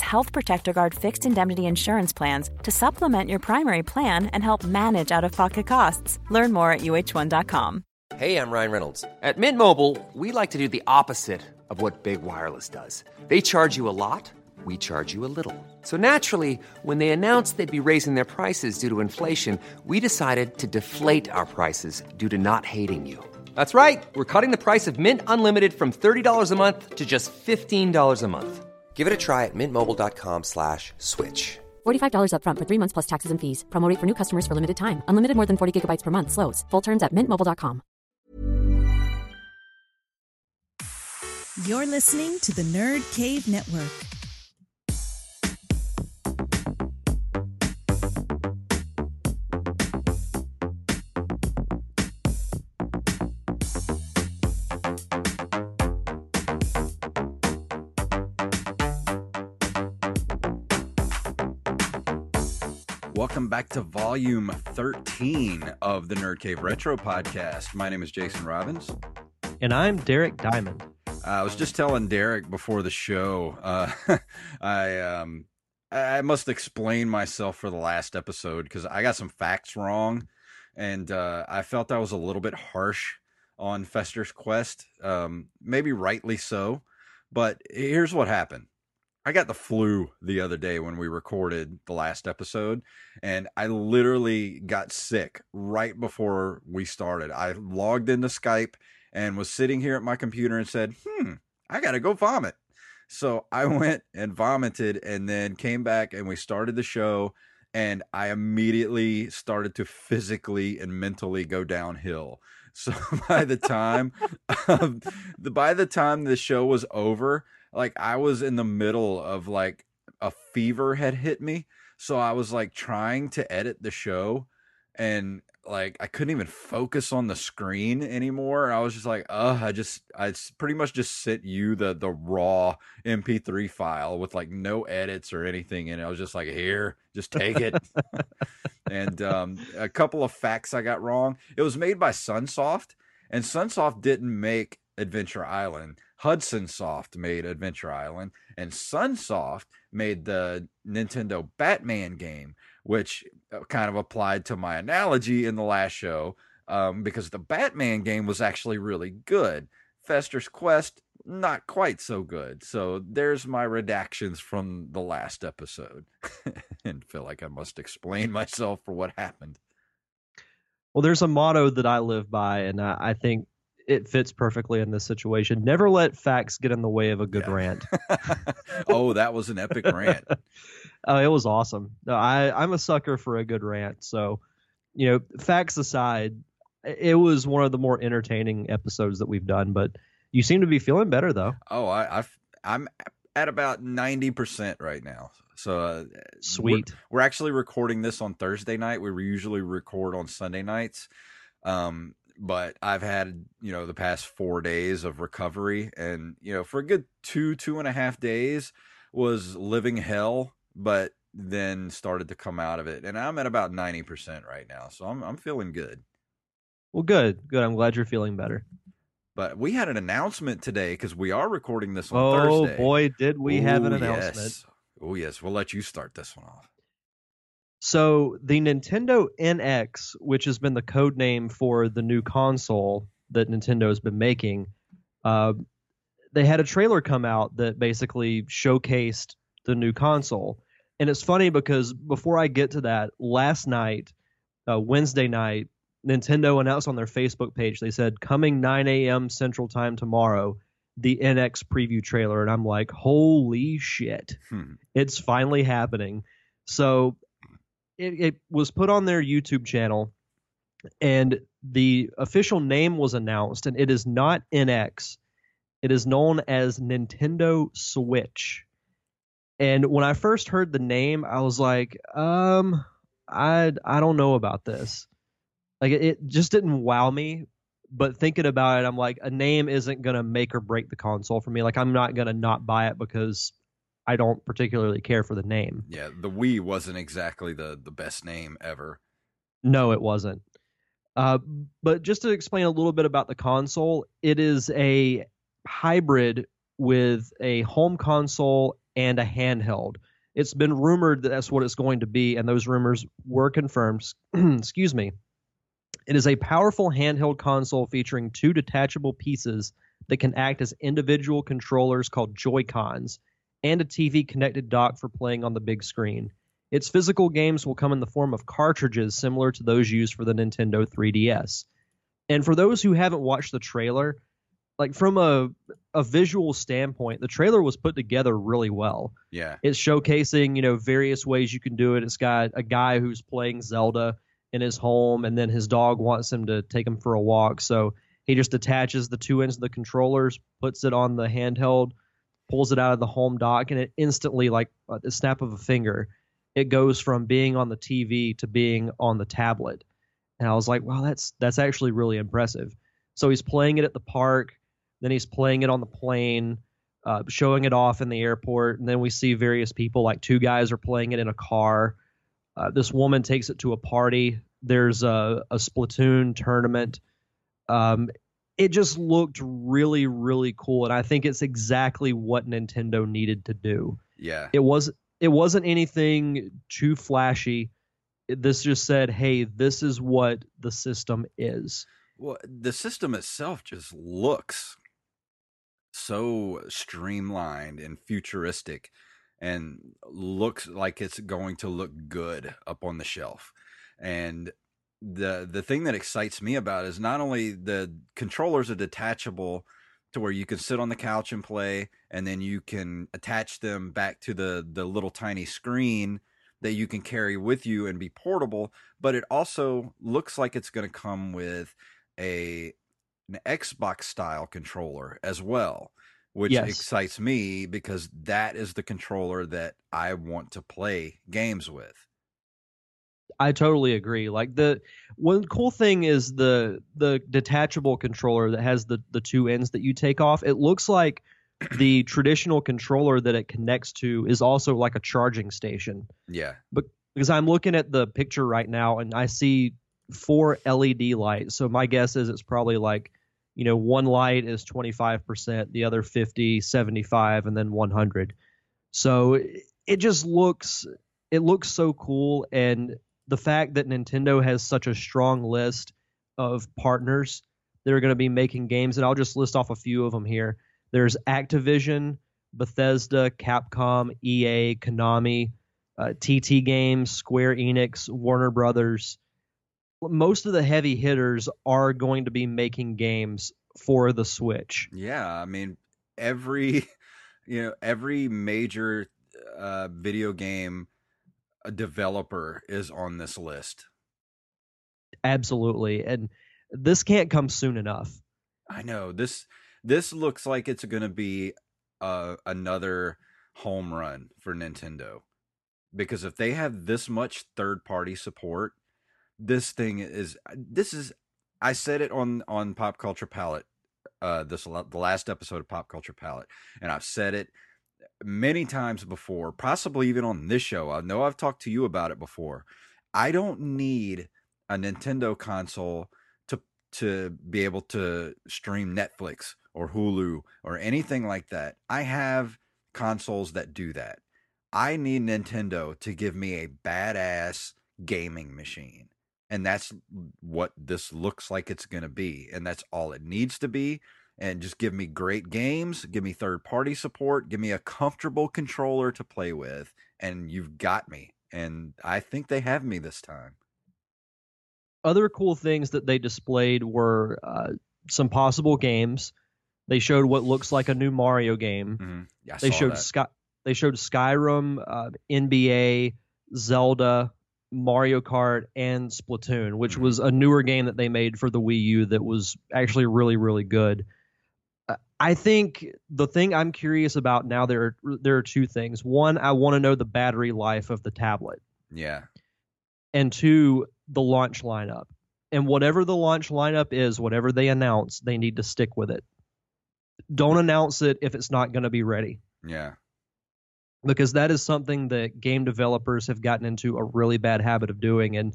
Health Protector Guard fixed indemnity insurance plans to supplement your primary plan and help manage out of pocket costs. Learn more at uh1.com. Hey, I'm Ryan Reynolds. At Mint Mobile, we like to do the opposite of what Big Wireless does. They charge you a lot, we charge you a little. So naturally, when they announced they'd be raising their prices due to inflation, we decided to deflate our prices due to not hating you. That's right. We're cutting the price of Mint Unlimited from $30 a month to just $15 a month. Give it a try at mintmobile.com slash switch. $45 upfront for three months plus taxes and fees. Promo rate for new customers for limited time. Unlimited more than 40 gigabytes per month. Slows. Full terms at mintmobile.com. You're listening to the Nerd Cave Network. Welcome back to volume 13 of the Nerd Cave Retro podcast. My name is Jason Robbins. And I'm Derek Diamond. I was just telling Derek before the show, uh, I um, I must explain myself for the last episode because I got some facts wrong, and uh, I felt I was a little bit harsh on Fester's Quest. Um, maybe rightly so, but here's what happened. I got the flu the other day when we recorded the last episode, and I literally got sick right before we started. I logged into Skype and was sitting here at my computer and said, Hmm, I got to go vomit. So I went and vomited and then came back and we started the show. And I immediately started to physically and mentally go downhill. So by the time, um, the, by the time the show was over, like I was in the middle of like a fever had hit me. So I was like trying to edit the show and like I couldn't even focus on the screen anymore. I was just like, uh, I just I pretty much just sent you the the raw MP3 file with like no edits or anything in it. I was just like, here, just take it. and um, a couple of facts I got wrong. It was made by Sunsoft, and Sunsoft didn't make Adventure Island. Hudson Soft made Adventure Island, and Sunsoft made the Nintendo Batman game, which uh, kind of applied to my analogy in the last show um, because the Batman game was actually really good. Fester's Quest, not quite so good. So there's my redactions from the last episode and feel like I must explain myself for what happened. Well, there's a motto that I live by, and I, I think it fits perfectly in this situation. Never let facts get in the way of a good yeah. rant. oh, that was an epic rant. oh, it was awesome. I I'm a sucker for a good rant. So, you know, facts aside, it was one of the more entertaining episodes that we've done. But you seem to be feeling better though. Oh, I I've, I'm at about ninety percent right now. So uh, sweet. We're, we're, actually recording this on Thursday night. We usually record on Sunday nights. Um, but I've had, you know, the past four days of recovery and, you know, for a good two, two and a half days was living hell, but then started to come out of it. And I'm at about 90% right now. So I'm, I'm feeling good. Well, good, good. I'm glad you're feeling better. But we had an announcement today because we are recording this on oh, Thursday. Oh boy, did we Ooh, have an announcement! Yes. Oh yes, we'll let you start this one off. So the Nintendo NX, which has been the code name for the new console that Nintendo has been making, uh, they had a trailer come out that basically showcased the new console. And it's funny because before I get to that, last night, uh, Wednesday night, Nintendo announced on their Facebook page, they said, coming 9 a.m. Central Time tomorrow, the NX preview trailer. And I'm like, holy shit, hmm. it's finally happening. So it, it was put on their YouTube channel, and the official name was announced, and it is not NX. It is known as Nintendo Switch. And when I first heard the name, I was like, um, I I don't know about this. Like it, it just didn't wow me. But thinking about it, I'm like, a name isn't gonna make or break the console for me. Like I'm not gonna not buy it because I don't particularly care for the name. Yeah, the Wii wasn't exactly the the best name ever. No, it wasn't. Uh, but just to explain a little bit about the console, it is a hybrid with a home console and a handheld. It's been rumored that that's what it's going to be, and those rumors were confirmed. Excuse me. It is a powerful handheld console featuring two detachable pieces that can act as individual controllers called Joy-Cons and a TV connected dock for playing on the big screen. Its physical games will come in the form of cartridges similar to those used for the Nintendo 3DS. And for those who haven't watched the trailer, like from a a visual standpoint, the trailer was put together really well. Yeah. It's showcasing, you know, various ways you can do it. It's got a guy who's playing Zelda in his home and then his dog wants him to take him for a walk. So he just attaches the two ends of the controllers, puts it on the handheld, pulls it out of the home dock and it instantly like a snap of a finger, it goes from being on the TV to being on the tablet. And I was like, wow, that's that's actually really impressive. So he's playing it at the park then he's playing it on the plane, uh, showing it off in the airport. And then we see various people, like two guys are playing it in a car. Uh, this woman takes it to a party. There's a, a Splatoon tournament. Um, it just looked really, really cool, and I think it's exactly what Nintendo needed to do. Yeah, it was. It wasn't anything too flashy. This just said, "Hey, this is what the system is." Well, the system itself just looks so streamlined and futuristic and looks like it's going to look good up on the shelf. And the the thing that excites me about is not only the controllers are detachable to where you can sit on the couch and play and then you can attach them back to the the little tiny screen that you can carry with you and be portable but it also looks like it's going to come with a an Xbox style controller as well, which yes. excites me because that is the controller that I want to play games with. I totally agree. Like the one cool thing is the the detachable controller that has the the two ends that you take off. It looks like the traditional controller that it connects to is also like a charging station. Yeah. But because I'm looking at the picture right now and I see four LED lights. So my guess is it's probably like you know, one light is 25%, the other 50, 75, and then 100. So it just looks it looks so cool and the fact that Nintendo has such a strong list of partners that are going to be making games and I'll just list off a few of them here. There's Activision, Bethesda, Capcom, EA, Konami, uh, TT Games, Square Enix, Warner Brothers, most of the heavy hitters are going to be making games for the Switch. Yeah, I mean every you know every major uh, video game uh, developer is on this list. Absolutely, and this can't come soon enough. I know this. This looks like it's going to be uh, another home run for Nintendo because if they have this much third party support this thing is this is I said it on on Pop Culture Palette uh this the last episode of Pop Culture Palette and I've said it many times before, possibly even on this show. I know I've talked to you about it before. I don't need a Nintendo console to to be able to stream Netflix or Hulu or anything like that. I have consoles that do that. I need Nintendo to give me a badass gaming machine and that's what this looks like it's going to be and that's all it needs to be and just give me great games give me third party support give me a comfortable controller to play with and you've got me and i think they have me this time other cool things that they displayed were uh, some possible games they showed what looks like a new mario game mm-hmm. yeah, they showed that. sky they showed skyrim uh, nba zelda Mario Kart and Splatoon, which Mhm. was a newer game that they made for the Wii U that was actually really really good. Uh, I think the thing I'm curious about now there are, there are two things. One, I want to know the battery life of the tablet, Yeah. and two, the launch lineup. And whatever the launch lineup is, whatever they announce, they need to stick with it. Don't announce it if it's not going to be ready Yeah. because that is something that game developers have gotten into a really bad habit of doing. And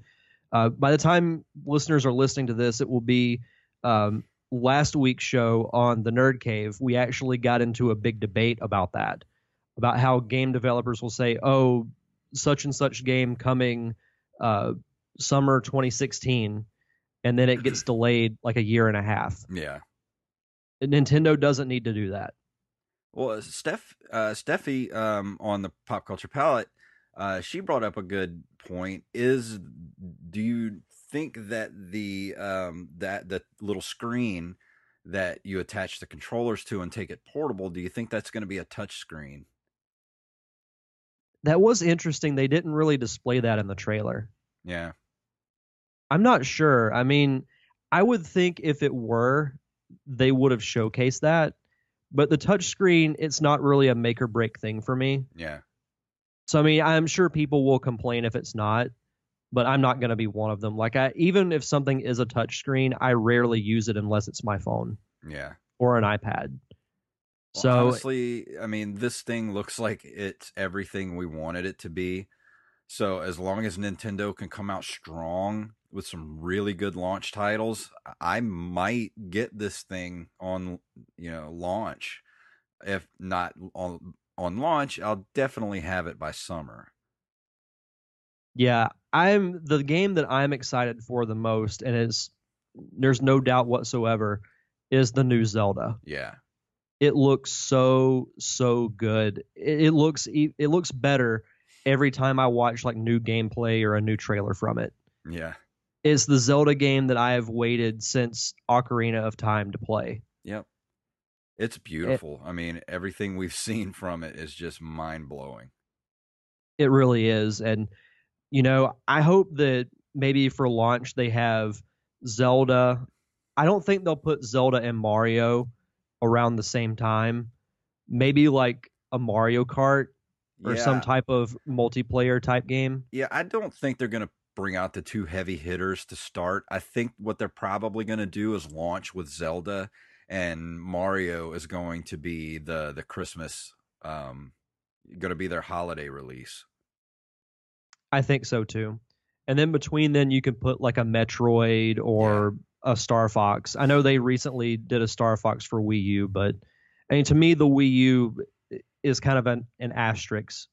uh, by the time listeners are listening to this, it will be um, last week's show on the Nerd Cave. We actually got into a big debate about that, about how game developers will say, "Oh, such and such game coming uh, summer 2016," and then it gets delayed like a year and a half. Yeah. Nintendo doesn't need to do that. Well, Steph, uh, Steffi, um, on the pop culture palette, uh, she brought up a good point. Is do you think that the um, that the little screen that you attach the controllers to and take it portable, do you think that's going to be a touch screen? That was interesting. They didn't really display that in the trailer. Yeah, I'm not sure. I mean, I would think if it were, they would have showcased that. But the touchscreen, it's not really a make or break thing for me. yeah, So I mean, I'm sure people will complain if it's not, but I'm not going to be one of them. Like I even if something is a touchscreen, I rarely use it unless it's my phone yeah. or an iPad. Well, So honestly, I mean, this thing looks like it's everything we wanted it to be. So as long as Nintendo can come out strong with some really good launch titles, I might get this thing on, you know, launch. If not on on launch, I'll definitely have it by summer. Yeah, I'm the game that I'm excited for the most, and is there's no doubt whatsoever, is the new Zelda. Yeah. It looks so so good. It, it looks it looks better every time I watch like new gameplay or a new trailer from it. Yeah. It's the Zelda game that I have waited since Ocarina of Time to play. Yep. It's beautiful. I mean, everything we've seen from it is just mind blowing. It really is. And, you know, I hope that maybe for launch they have Zelda. I don't think they'll put Zelda and Mario around the same time. Maybe like a Mario Kart or some type of multiplayer type game. Yeah, I don't think they're going to bring out the two heavy hitters to start. I think what they're probably going to do is launch with Zelda and Mario is going to be the the Christmas um going to be their holiday release. I think so too. And then between then you can put like a Metroid or a Star Fox. I know they recently did a Star Fox for Wii U, but I mean to me the Wii U is kind of an, an asterisk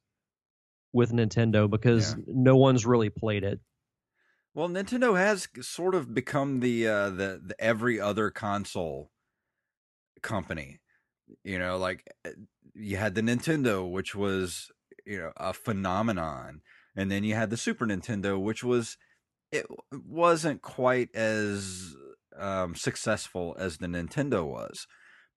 with Nintendo because Yeah. no one's really played it. Well, Nintendo has sort of become the uh the, the every other console company. You know, like uh, you had the Nintendo which was, you know, a phenomenon. And then you had the Super Nintendo which was it wasn't quite as um successful as the Nintendo was.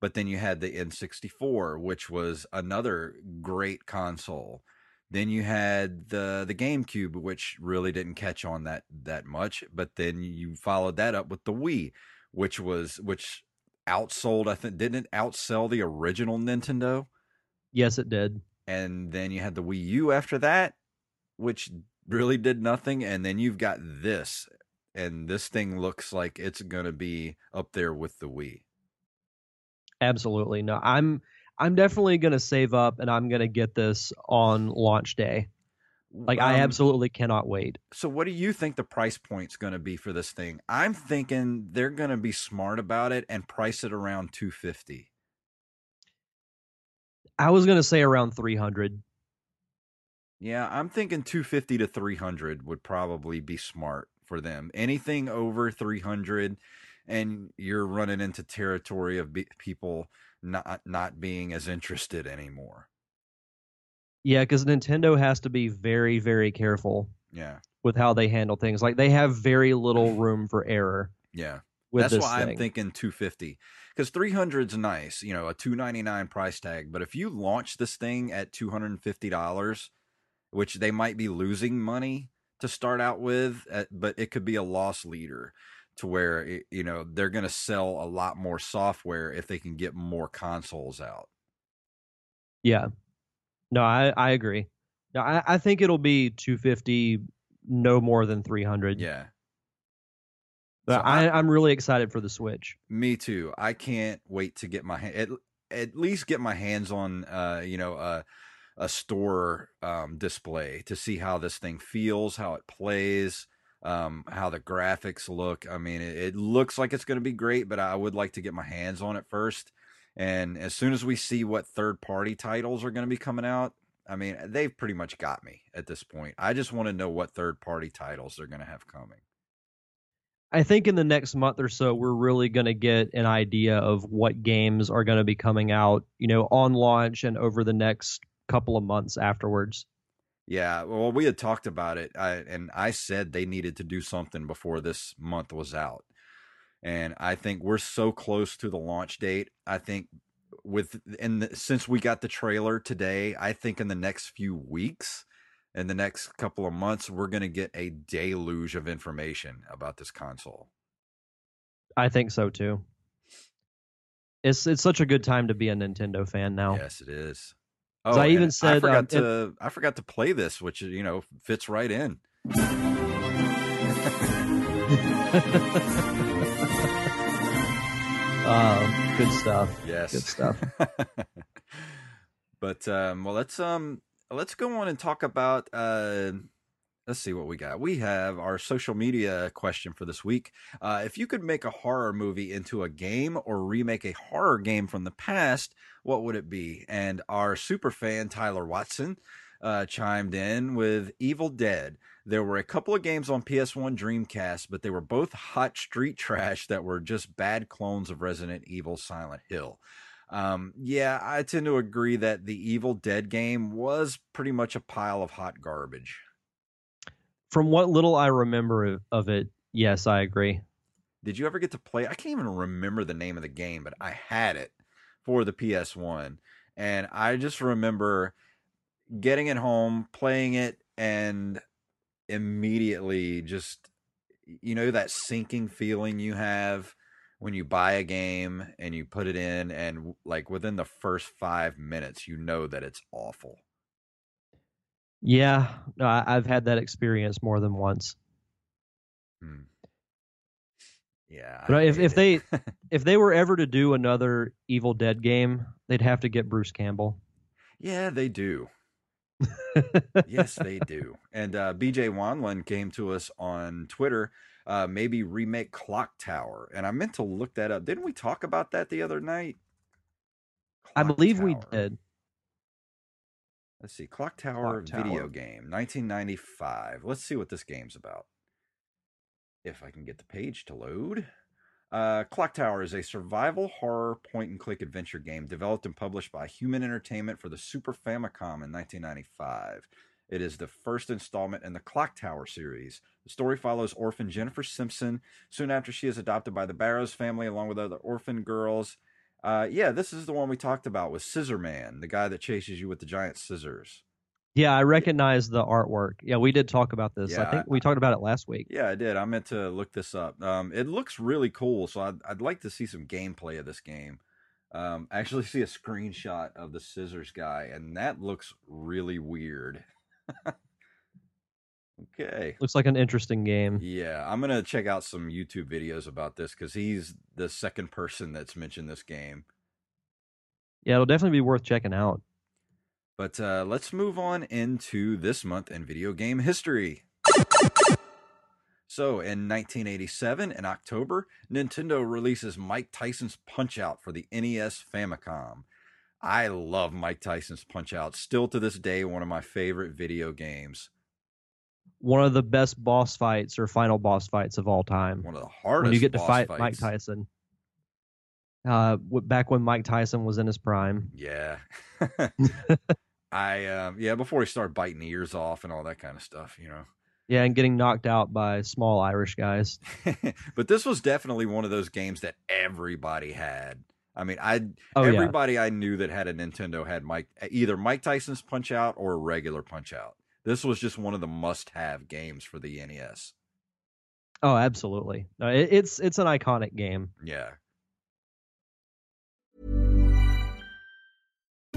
But then you had the N64 which was another great console. Then you had the the GameCube, which really didn't catch on that that much. But then you followed that up with the Wii, which was which outsold. I think didn't it outsell the original Nintendo? Yes, it did. And then you had the Wii U after that, which really did nothing. And then you've got this, and this thing looks like it's gonna be up there with the Wii. Absolutely. No, I'm I'm definitely going to save up and I'm going to get this on launch day. Like I Um, absolutely cannot wait. So what do you think the price point's going to be for this thing? I'm thinking they're going to be smart about it and price it around 250. I was going to say around 300. Yeah, I'm thinking 250 to 300 would probably be smart for them. Anything over 300 and you're running into territory of be- people not not being as interested anymore. Yeah, because Nintendo has to be very, very careful Yeah. with how they handle things. Like they have very little room for error Yeah. with That's why thing. I'm thinking 250 because 300 is nice, you know, a 299 price tag. But if you launch this thing at 250 dollars, which they might be losing money to start out with, uh, but it could be a loss leader to where it, you know they're going to sell a lot more software if they can get more consoles out. Yeah. No, I, I agree. No, I, I think it'll be 250, no more than 300. Yeah. But So I, I- I'm really excited for the Switch. Me too. I can't wait to get my at, at least get my hands on uh you know a a store um display to see how this thing feels, how it plays, um how the graphics look. I mean, it, it looks like it's going to be great, but I would like to get my hands on it first. And as soon as we see what third party titles are going to be coming out, I mean, they've pretty much got me at this point. I just want to know what third party titles they're going to have coming. I think in the next month or so, we're really going to get an idea of what games are going to be coming out, you know, on launch and over the next couple of months afterwards. Yeah, well, we had talked about it, I, and I said they needed to do something before this month was out. And I think we're so close to the launch date. I think with and the, since we got the trailer today, I think in the next few weeks, in the next couple of months, we're going to get a deluge of information about this console. I think so too. It's it's such a good time to be a Nintendo fan now. Yes, it is. 'Cause I even I said, forgot um, it- I forgot to play this, which you know fits right in. Uh, good stuff. Yes. Good stuff. but um well let's um let's go on and talk about uh let's see what we got. We have our social media question for this week. Uh if you could make a horror movie into a game or remake a horror game from the past, what would it be? And our super fan Tyler Watson uh, chimed in with Evil Dead. There were a couple of games on PS1 Dreamcast, but they were both hot street trash that were just bad clones of Resident Evil Silent Hill. Um, yeah, I tend to agree that the Evil Dead game was pretty much a pile of hot garbage. From what little I remember of- of it, yes, I agree. Did you ever get to play? I can't even remember the name of the game, but I had it for the PS1. And I just remember getting it home, playing it, and immediately just, you know, that sinking feeling you have when you buy a game and you put it in, and like within the first five minutes, you know that it's awful. Yeah, no, I've had that experience more than once. Hmm. Yeah. But I if- if it. If they were ever to do another Evil Dead game, they'd have to get Bruce Campbell. yeah, they do. yes, they do. And uh, BJ Wanlin came to us on Twitter. Uh, maybe remake Clock Tower, and I meant to look that up. Didn't we talk about that the other night? I Clock believe we did. Let's see, Clock Tower Clock video Tower. game, 1995. Let's see what this game's about. If I can get the page to load. Uh, Clock Tower is a survival horror point and click adventure game developed and published by Human Entertainment for the Super Famicom in 1995. It is the first installment in the Clock Tower series. The story follows orphan Jennifer Simpson soon after she is adopted by the Barrows family along with other orphan girls. Uh, yeah, this is the one we talked about with Scissor Man, the guy that chases you with the giant scissors. Yeah, I recognize the artwork. Yeah, we did talk about this. Yeah, I think I- we talked about it last week. Yeah, I did. I meant to look this up. Um, it looks really cool, so I'd, I'd like to see some gameplay of this game. Um, I actually see a screenshot of the scissors guy, and that looks really weird. okay. Looks like an interesting game. Yeah, I'm gonna check out some YouTube videos about this because he's the second person that's mentioned this game. Yeah, it'll definitely be worth checking out. But uh, let's move on into this month in video game history. So, in 1987, in October, Nintendo releases Mike Tyson's Punch Out for the NES Famicom. I love Mike Tyson's Punch Out. Still to this day, one of my favorite video games. One of the best boss fights or final boss fights of all time. One of the hardest. when you get to fight fights. Mike Tyson. Uh, back when Mike Tyson was in his prime. Yeah. I um yeah, before he started biting the ears off and all that kind of stuff, you know. Yeah, and getting knocked out by small Irish guys. but this was definitely one of those games that everybody had. I mean, I Oh, yeah. everybody I knew that had a Nintendo had Mike either Mike Tyson's Punch Out or a regular Punch Out. This was just one of the must-have games for the NES. Oh, absolutely. It's it's an iconic game. Yeah.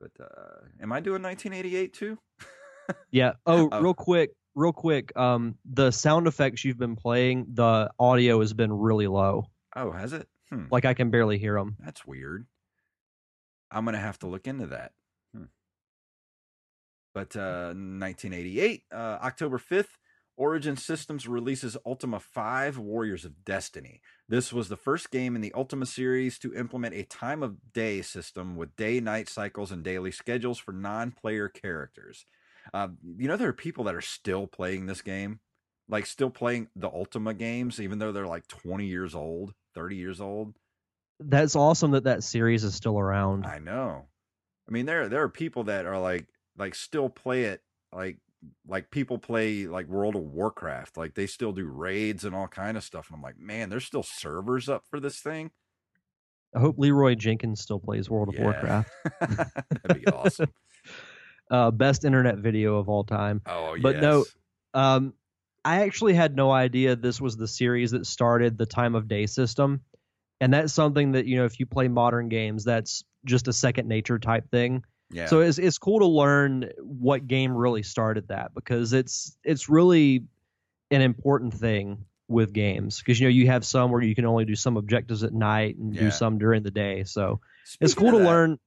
But uh am I doing 1988 too? Yeah. Oh, Oh. real quick, real quick. Um, the sound effects you've been playing, the audio has been really low. Oh, has it? Hmm. Like I can barely hear them. That's weird. I'm gonna have to look into that. Hmm. But uh, 1988, uh, October 5th, Origin Systems releases Ultima 5: Warriors of Destiny. This was the first game in the Ultima series to implement a time of day system with day-night cycles and daily schedules for non-player characters. Uh, you know, there are people that are still playing this game, like still playing the Ultima games, even though they're like 20 years old, 30 years old. That's awesome that that series is still around. I know. I mean, there there are people that are like like still play it like like people play like World of Warcraft. Like they still do raids and all kind of stuff. And I'm like, man, there's still servers up for this thing. I hope Leroy Jenkins still plays World of Yeah. Warcraft. That'd be awesome. Uh, best internet video of all time. Oh, yeah. But no. Um, I actually had no idea this was the series that started the time of day system, and that's something that you know if you play modern games, that's just a second nature type thing. Yeah. So it's it's cool to learn what game really started that because it's it's really an important thing with games because you know you have some where you can only do some objectives at night and Yeah. do some during the day. So it's cool to that- learn.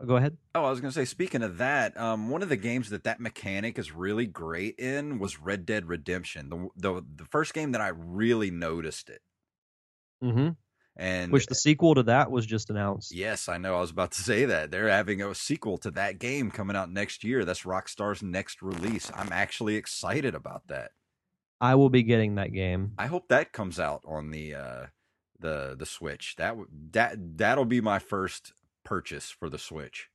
oh, Go ahead. Oh, I was gonna say. Speaking of that, um, one of the games that that mechanic is really great in was Red Dead Redemption. The the the first game that I really noticed it, hmm and Which the sequel to that was just announced. Yes, I know. I was about to say that. They're having a sequel to that game coming out next year. That's Rockstar's next release. I'm actually excited about that. I will be getting that game. I hope that comes out on the uh the the Switch. That that that'll be my first purchase for the Switch.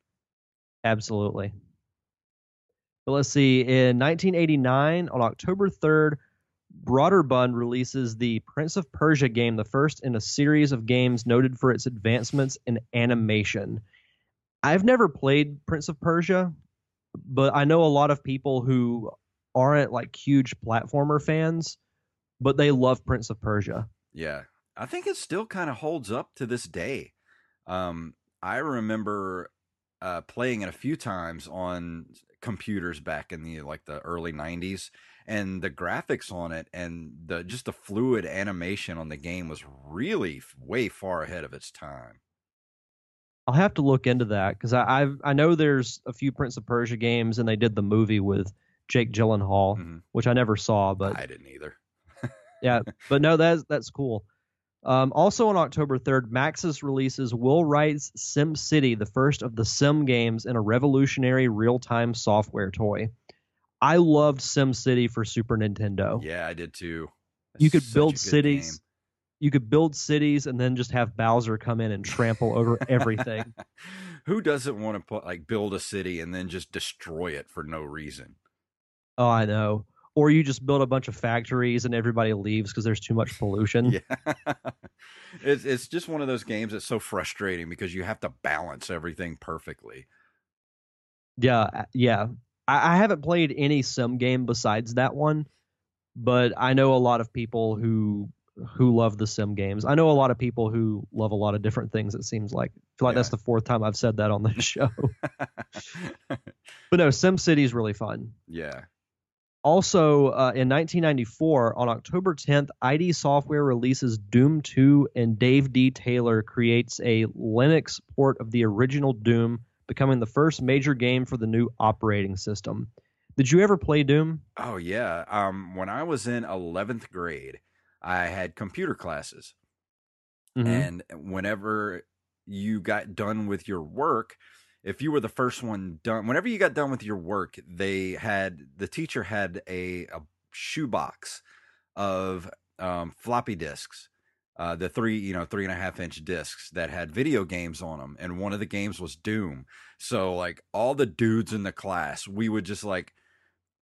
Absolutely. But let's see. In 1989, on October 3rd, Broderbund releases the Prince of Persia game, the first in a series of games noted for its advancements in animation. I've never played Prince of Persia, but I know a lot of people who aren't like huge platformer fans, but they love Prince of Persia. Yeah. I think it still kind of holds up to this day. Um I remember uh playing it a few times on computers back in the like the early 90s and the graphics on it and the just the fluid animation on the game was really f- way far ahead of its time. I'll have to look into that because I I've, I know there's a few Prince of Persia games, and they did the movie with Jake Gyllenhaal, Mhm. which I never saw, but I didn't either. yeah, but no, that's that's cool. Um, also on October 3rd, Maxis releases Will Wright's Sim City, the first of the Sim games in a revolutionary real-time software toy. I loved Sim City for Super Nintendo. Yeah, I did too. you could build cities. game. You could build cities and then just have Bowser come in and trample over everything. Who doesn't want to put like build a city and then just destroy it for no reason? Oh, I know. Or you just build a bunch of factories and everybody leaves because there's too much pollution. Yeah. it's it's just one of those games that's so frustrating because you have to balance everything perfectly. Yeah, yeah. I, I haven't played any sim game besides that one, but I know a lot of people who who love the sim games. I know a lot of people who love a lot of different things. It seems like. I feel like Yeah. that's the fourth time I've said that on this show. but no, Sim City is really fun. yeah. Also, uh, in 1994, on October 10th, ID Software releases Doom 2, and Dave D. Taylor creates a Linux port of the original Doom, becoming the first major game for the new operating system. Did you ever play Doom? Oh yeah. Um, when I was in eleventh grade, I had computer classes, Mhm. and whenever you got done with your work, if you were the first one done, whenever you got done with your work, they had the teacher had a, a shoebox of um, floppy disks. Uh, the three, you know, three and a half inch discs that had video games on them, and one of the games was Doom. So, like, all the dudes in the class, we would just like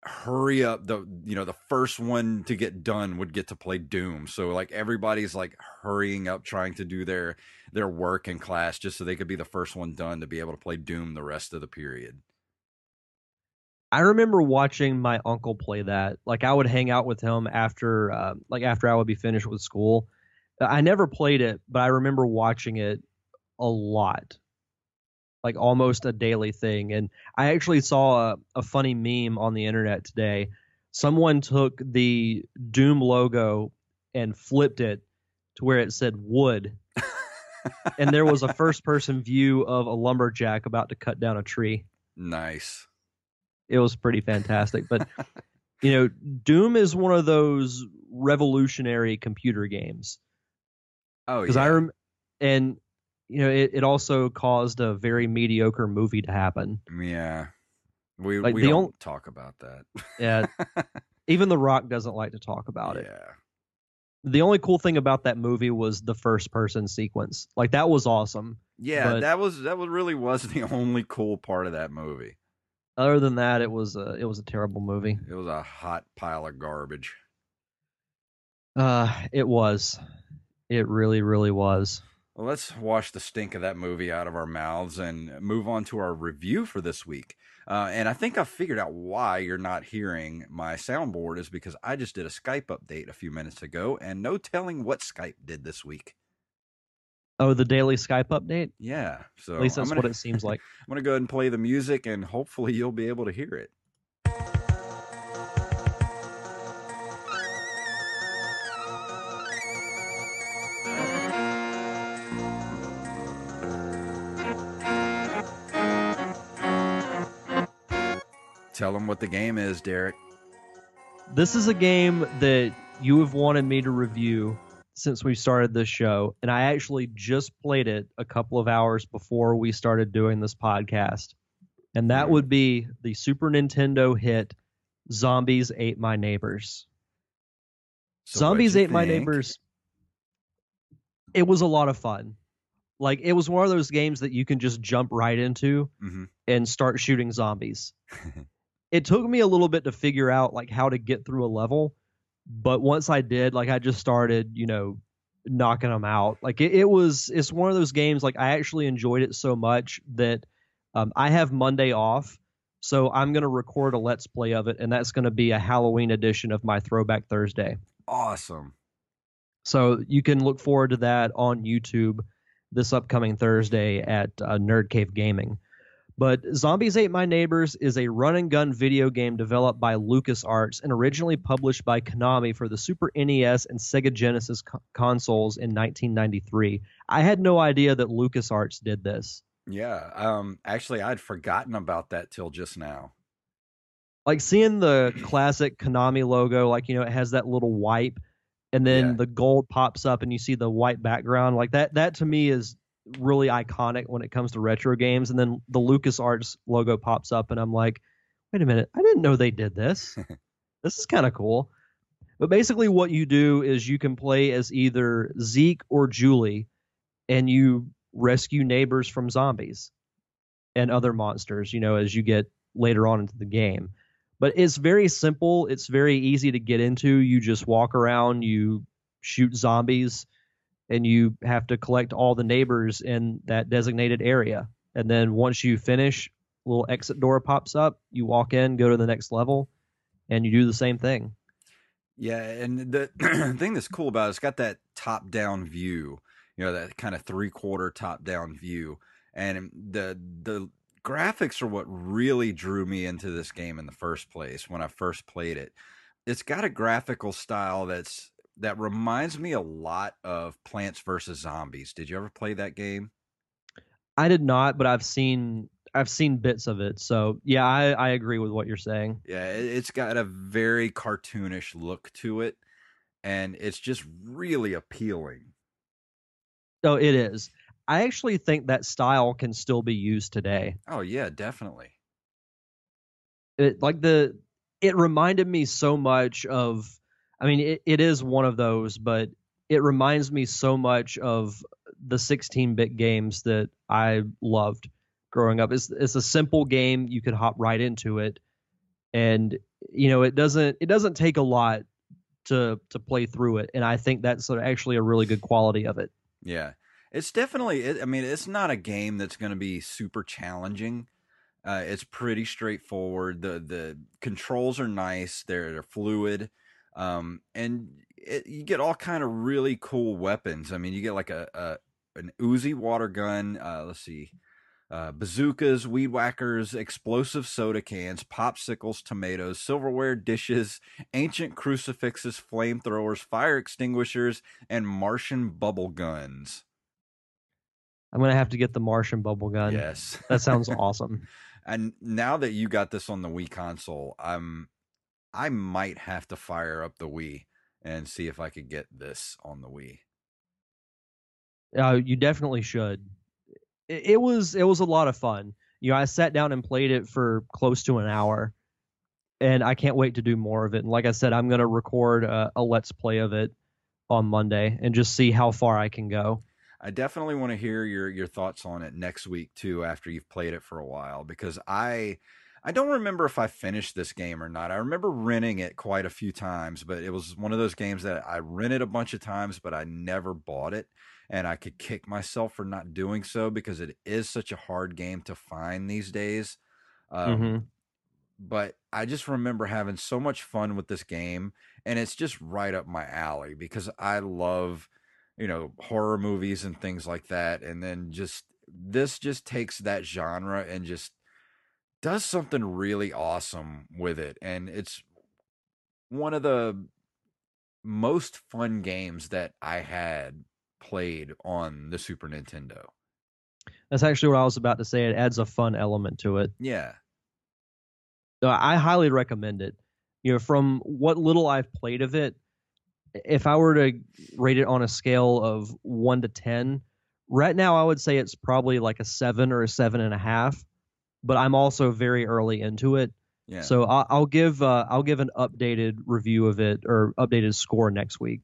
hurry up the you know the first one to get done would get to play doom so like everybody's like hurrying up trying to do their their work in class just so they could be the first one done to be able to play doom the rest of the period I remember watching my uncle play that. Like I would hang out with him after, uh, like after I would be finished with school. I never played it, but I remember watching it a lot, like almost a daily thing. And I actually saw a, a funny meme on the internet today. Someone took the Doom logo and flipped it to where it said wood. and there was a first person view of a lumberjack about to cut down a tree nice it was pretty fantastic. But you know, Doom is one of those revolutionary computer games oh because yeah I rem- and you know it, it also caused a very mediocre movie to happen. yeah we, Like, we don't on- talk about that Yeah, even The Rock doesn't like to talk about it. yeah The only cool thing about that movie was the first person sequence. Like that was awesome. yeah But- that was that was really was the only cool part of that movie Other than that, it was a it was a terrible movie. it was a hot pile of garbage Uh, it was. It really, really was. Well, let's wash the stink of that movie out of our mouths and move on to our review for this week. Uh, and I think I figured out why you're not hearing my soundboard is because I just did a Skype update a few minutes ago, and no telling what Skype did this week. Oh, the daily Skype update. Yeah, so At least that's gonna, what it seems like. I'm gonna go ahead and play the music, and hopefully you'll be able to hear it. Tell them what the game is, Derek. This is a game that you have wanted me to review since we started this show, and I actually just played it a couple of hours before we started doing this podcast. And that would be the Super Nintendo hit Zombies Ate My Neighbors. So Zombies Ate My? Neighbors. It was a lot of fun. Like it was one of those games that you can just jump right into Mhm. and start shooting zombies. it took me a little bit to figure out like how to get through a level, but once I did, like I just started, you know, knocking them out. Like it, it was it's one of those games like I actually enjoyed it so much that um, I have Monday off. So I'm gonna record a let's play of it, and that's gonna be a Halloween edition of my Throwback Thursday. Awesome. So you can look forward to that on YouTube this upcoming Thursday at uh, Nerd Cave Gaming. But Zombies Ate My Neighbors is a run and gun video game developed by LucasArts and originally published by Konami for the Super NES and Sega Genesis co- consoles in 1993. I had no idea that LucasArts did this. Yeah. Um. Actually, I'd forgotten about that till just now. Like seeing the classic Konami logo, like, you know, it has that little wipe and then Yeah. the gold pops up and you see the white background. Like that, that to me is really iconic when it comes to retro games. And then the LucasArts logo pops up and I'm like, wait a minute, I didn't know they did this. this is kind of cool. But basically, what you do is you can play as either Zeke or Julie, and you rescue neighbors from zombies and other monsters, you know, as you get later on into the game. But it's very simple. It's very easy to get into. You just walk around, you shoot zombies, and you have to collect all the neighbors in that designated area. And then once you finish, a little exit door pops up. You walk in, go to the next level, and you do the same thing. Yeah, and the thing that's cool about it, it's got that top down view, you know, that kind of three quarter top down view. And the the graphics are what really drew me into this game in the first place when I first played it. It's got a graphical style that's that reminds me a lot of Plants vs Zombies. Did you ever play that game? I did not, but I've seen I've seen bits of it. So yeah, I, I agree with what you're saying. Yeah, it's got a very cartoonish look to it, and it's just really appealing. Oh, it is. I actually think that style can still be used today. Oh yeah, definitely. It like the it reminded me so much of I mean it, it is one of those, but it reminds me so much of the 16-bit games that I loved growing up. It's it's a simple game. You could hop right into it, and you know it doesn't it doesn't take a lot to to play through it. And I think that's actually a really good quality of it. Yeah, it's definitely. I mean, it's not a game that's going to be super challenging. Uh, it's pretty straightforward. The the controls are nice. They're, they're fluid, um, and it, you get all kind of really cool weapons. I mean, you get like a, a an Uzi water gun. Uh, let's see, uh, bazookas, weed whackers, explosive soda cans, popsicles, tomatoes, silverware dishes, ancient crucifixes, flamethrowers, fire extinguishers, and Martian bubble guns. I'm gonna have to get the Martian bubble gun. Yes, that sounds awesome. And now that you got this on the Wii console, I'm I might have to fire up the Wii and see if I could get this on the Wii. Uh, you definitely should it, it was it was a lot of fun. You know, I sat down and played it for close to an hour, and I can't wait to do more of it. And like I said, I'm going to record a, a let's play of it on Monday and just see how far I can go. I definitely want to hear your your thoughts on it next week too after you've played it for a while because I I don't remember if I finished this game or not. I remember renting it quite a few times, but it was one of those games that I rented a bunch of times but I never bought it and I could kick myself for not doing so because it is such a hard game to find these days. Um, mm-hmm. But I just remember having so much fun with this game, and it's just right up my alley because I love, you know, horror movies and things like that. And then just this just takes that genre and just does something really awesome with it. And it's one of the most fun games that I had played on the Super Nintendo. That's actually what I was about to say. It adds a fun element to it. Yeah. So I highly recommend it. You know, from what little I've played of it, if I were to rate it on a scale of one to ten, right now I would say it's probably like a seven or a seven and a half. But I'm also very early into it. Yeah. So I'll, I'll give uh, I'll give an updated review of it or updated score next week.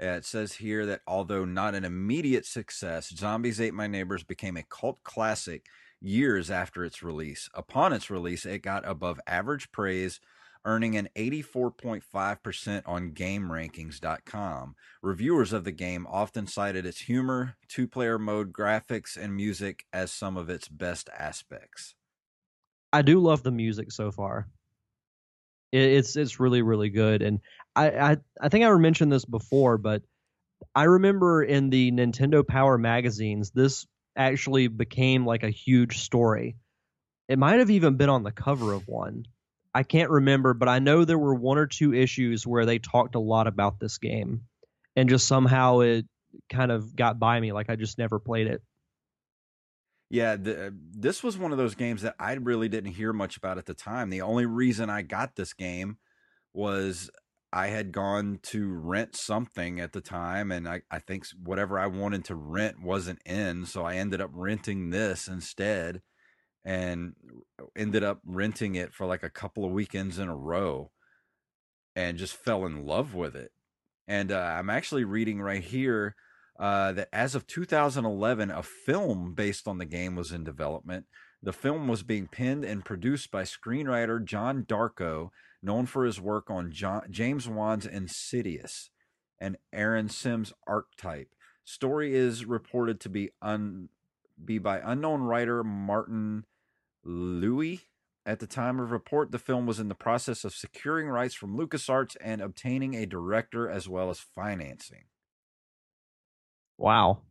Uh, it says here that although not an immediate success, Zombies Ate My Neighbors became a cult classic years after its release. Upon its release, it got above average praise, earning an 84.5% on GameRankings.com. Reviewers of the game often cited its humor, two player mode, graphics, and music as some of its best aspects. I do love the music so far. It's it's really really good, and I, I I think I mentioned this before, but I remember in the Nintendo Power magazines, this actually became like a huge story. It might have even been on the cover of one. I can't remember, but I know there were one or two issues where they talked a lot about this game, and just somehow it kind of got by me, like I just never played it. Yeah, the, this was one of those games that I really didn't hear much about at the time. The only reason I got this game was I had gone to rent something at the time, and I, I think whatever I wanted to rent wasn't in, so I ended up renting this instead, and ended up renting it for like a couple of weekends in a row, and just fell in love with it. And uh, I'm actually reading right here uh, that as of 2011, a film based on the game was in development. The film was being penned and produced by screenwriter John Darko, known for his work on John, James Wan's Insidious and Aaron Sims' Archetype. Story is reported to be un, be by unknown writer Martin Louis At the time of report, the film was in the process of securing rights from LucasArts and obtaining a director as well as financing. Wow.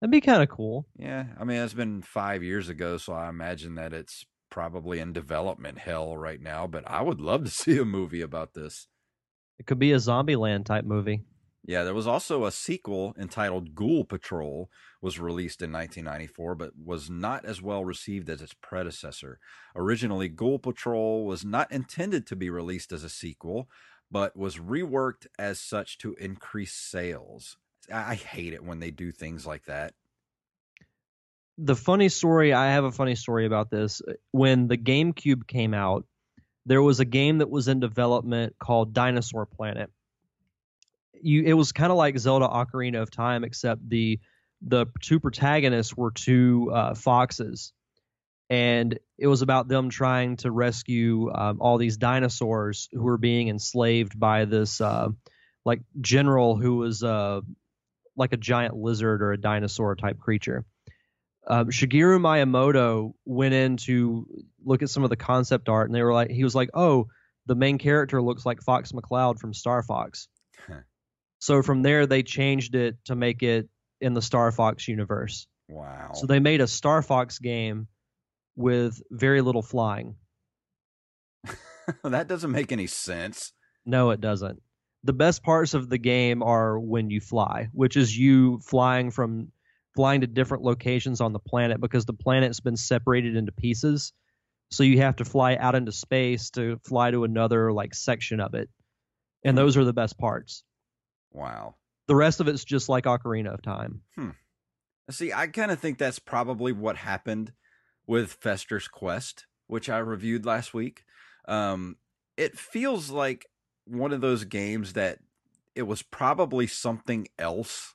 That'd be kind of cool. Yeah, I mean, it's been five years ago, so I imagine that it's probably in development hell right now, but I would love to see a movie about this. It could be a Zombieland type movie. Yeah, there was also a sequel entitled Ghoul Patrol was released in 1994 but was not as well received as its predecessor. Originally, Ghoul Patrol was not intended to be released as a sequel, but was reworked as such to increase sales. I hate it when they do things like that. The funny story, I have a funny story about this. When the GameCube came out, there was a game that was in development called Dinosaur Planet you it was kind of like Zelda Ocarina of Time, except the the two protagonists were two uh, foxes, and it was about them trying to rescue um, all these dinosaurs who were being enslaved by this uh, like general who was uh, like a giant lizard or a dinosaur type creature. Um, Shigeru Miyamoto went in to look at some of the concept art, and they were like, he was like, "Oh, the main character looks like Fox McCloud from Star Fox." So from there, they changed it to make it in the Star Fox universe. Wow. So they made a Star Fox game with very little flying. that doesn't make any sense. No, it doesn't. The best parts of the game are when you fly, which is you flying from flying to different locations on the planet because the planet's been separated into pieces. So you have to fly out into space to fly to another like section of it. And those are the best parts. Wow. The rest of it's just like Ocarina of Time. Hmm. See, I kind of think that's probably what happened with Fester's Quest, which I reviewed last week. Um, it feels like one of those games that it was probably something else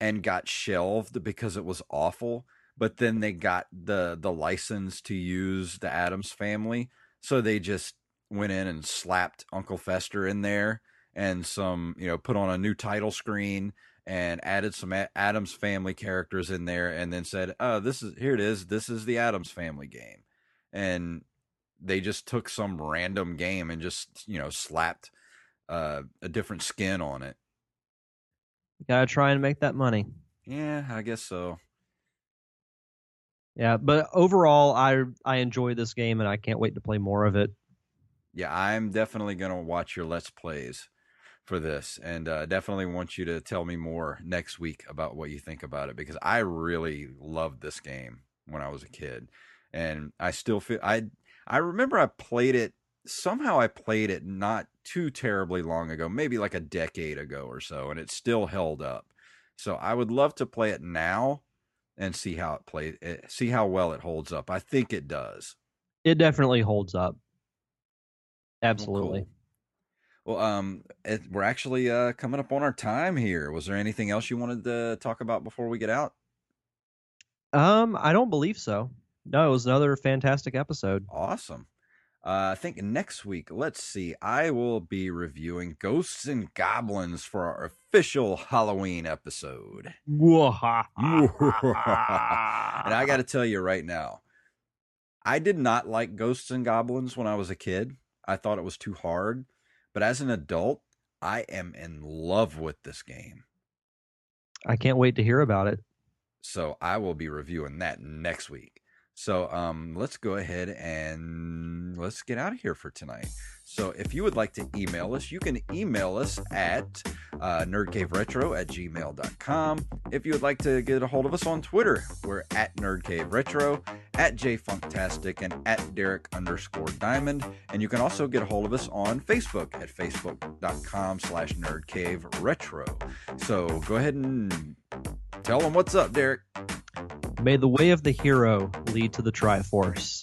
and got shelved because it was awful but then they got the the license to use the Addams Family so they just went in and slapped Uncle Fester in there and some, you know, put on a new title screen and added some Addams Family characters in there and then said, "Oh, this is here it is. This is the Addams Family game." And they just took some random game and just, you know, slapped uh, a different skin on it. Got to try and make that money. Yeah, I guess so. Yeah, but overall I I enjoy this game and I can't wait to play more of it. Yeah, I'm definitely to watch your let's plays for this and uh, definitely want you to tell me more next week about what you think about it because I really loved this game when I was a kid and I still feel I I remember I played it somehow I played it not too terribly long ago maybe like a decade ago or so and it still held up so I would love to play it now and see how it plays eh, see how well it holds up I think it does it definitely holds up absolutely well, cool. Well, um, it, we're actually uh, coming up on our time here. Was there anything else you wanted to talk about before we get out? Um, I don't believe so. No, it was another fantastic episode. Awesome. Uh, I think next week, let's see, I will be reviewing Ghosts and Goblins for our official Halloween episode. and I got to tell you right now, I did not like Ghosts and Goblins when I was a kid. I thought it was too hard. But as an adult, I am in love with this game. I can't wait to hear about it. So I will be reviewing that next week. So um, let's go ahead and let's get out of here for tonight. So if you would like to email us, you can email us at uh, nerdcaveretro at gmail.com. If you would like to get a hold of us on Twitter, we're at nerdcaveretro, at jfunktastic, and at Derek underscore diamond. And you can also get a hold of us on Facebook at facebook.com slash nerdcaveretro. So go ahead and tell them what's up, Derek. May the way of the hero lead to the Triforce.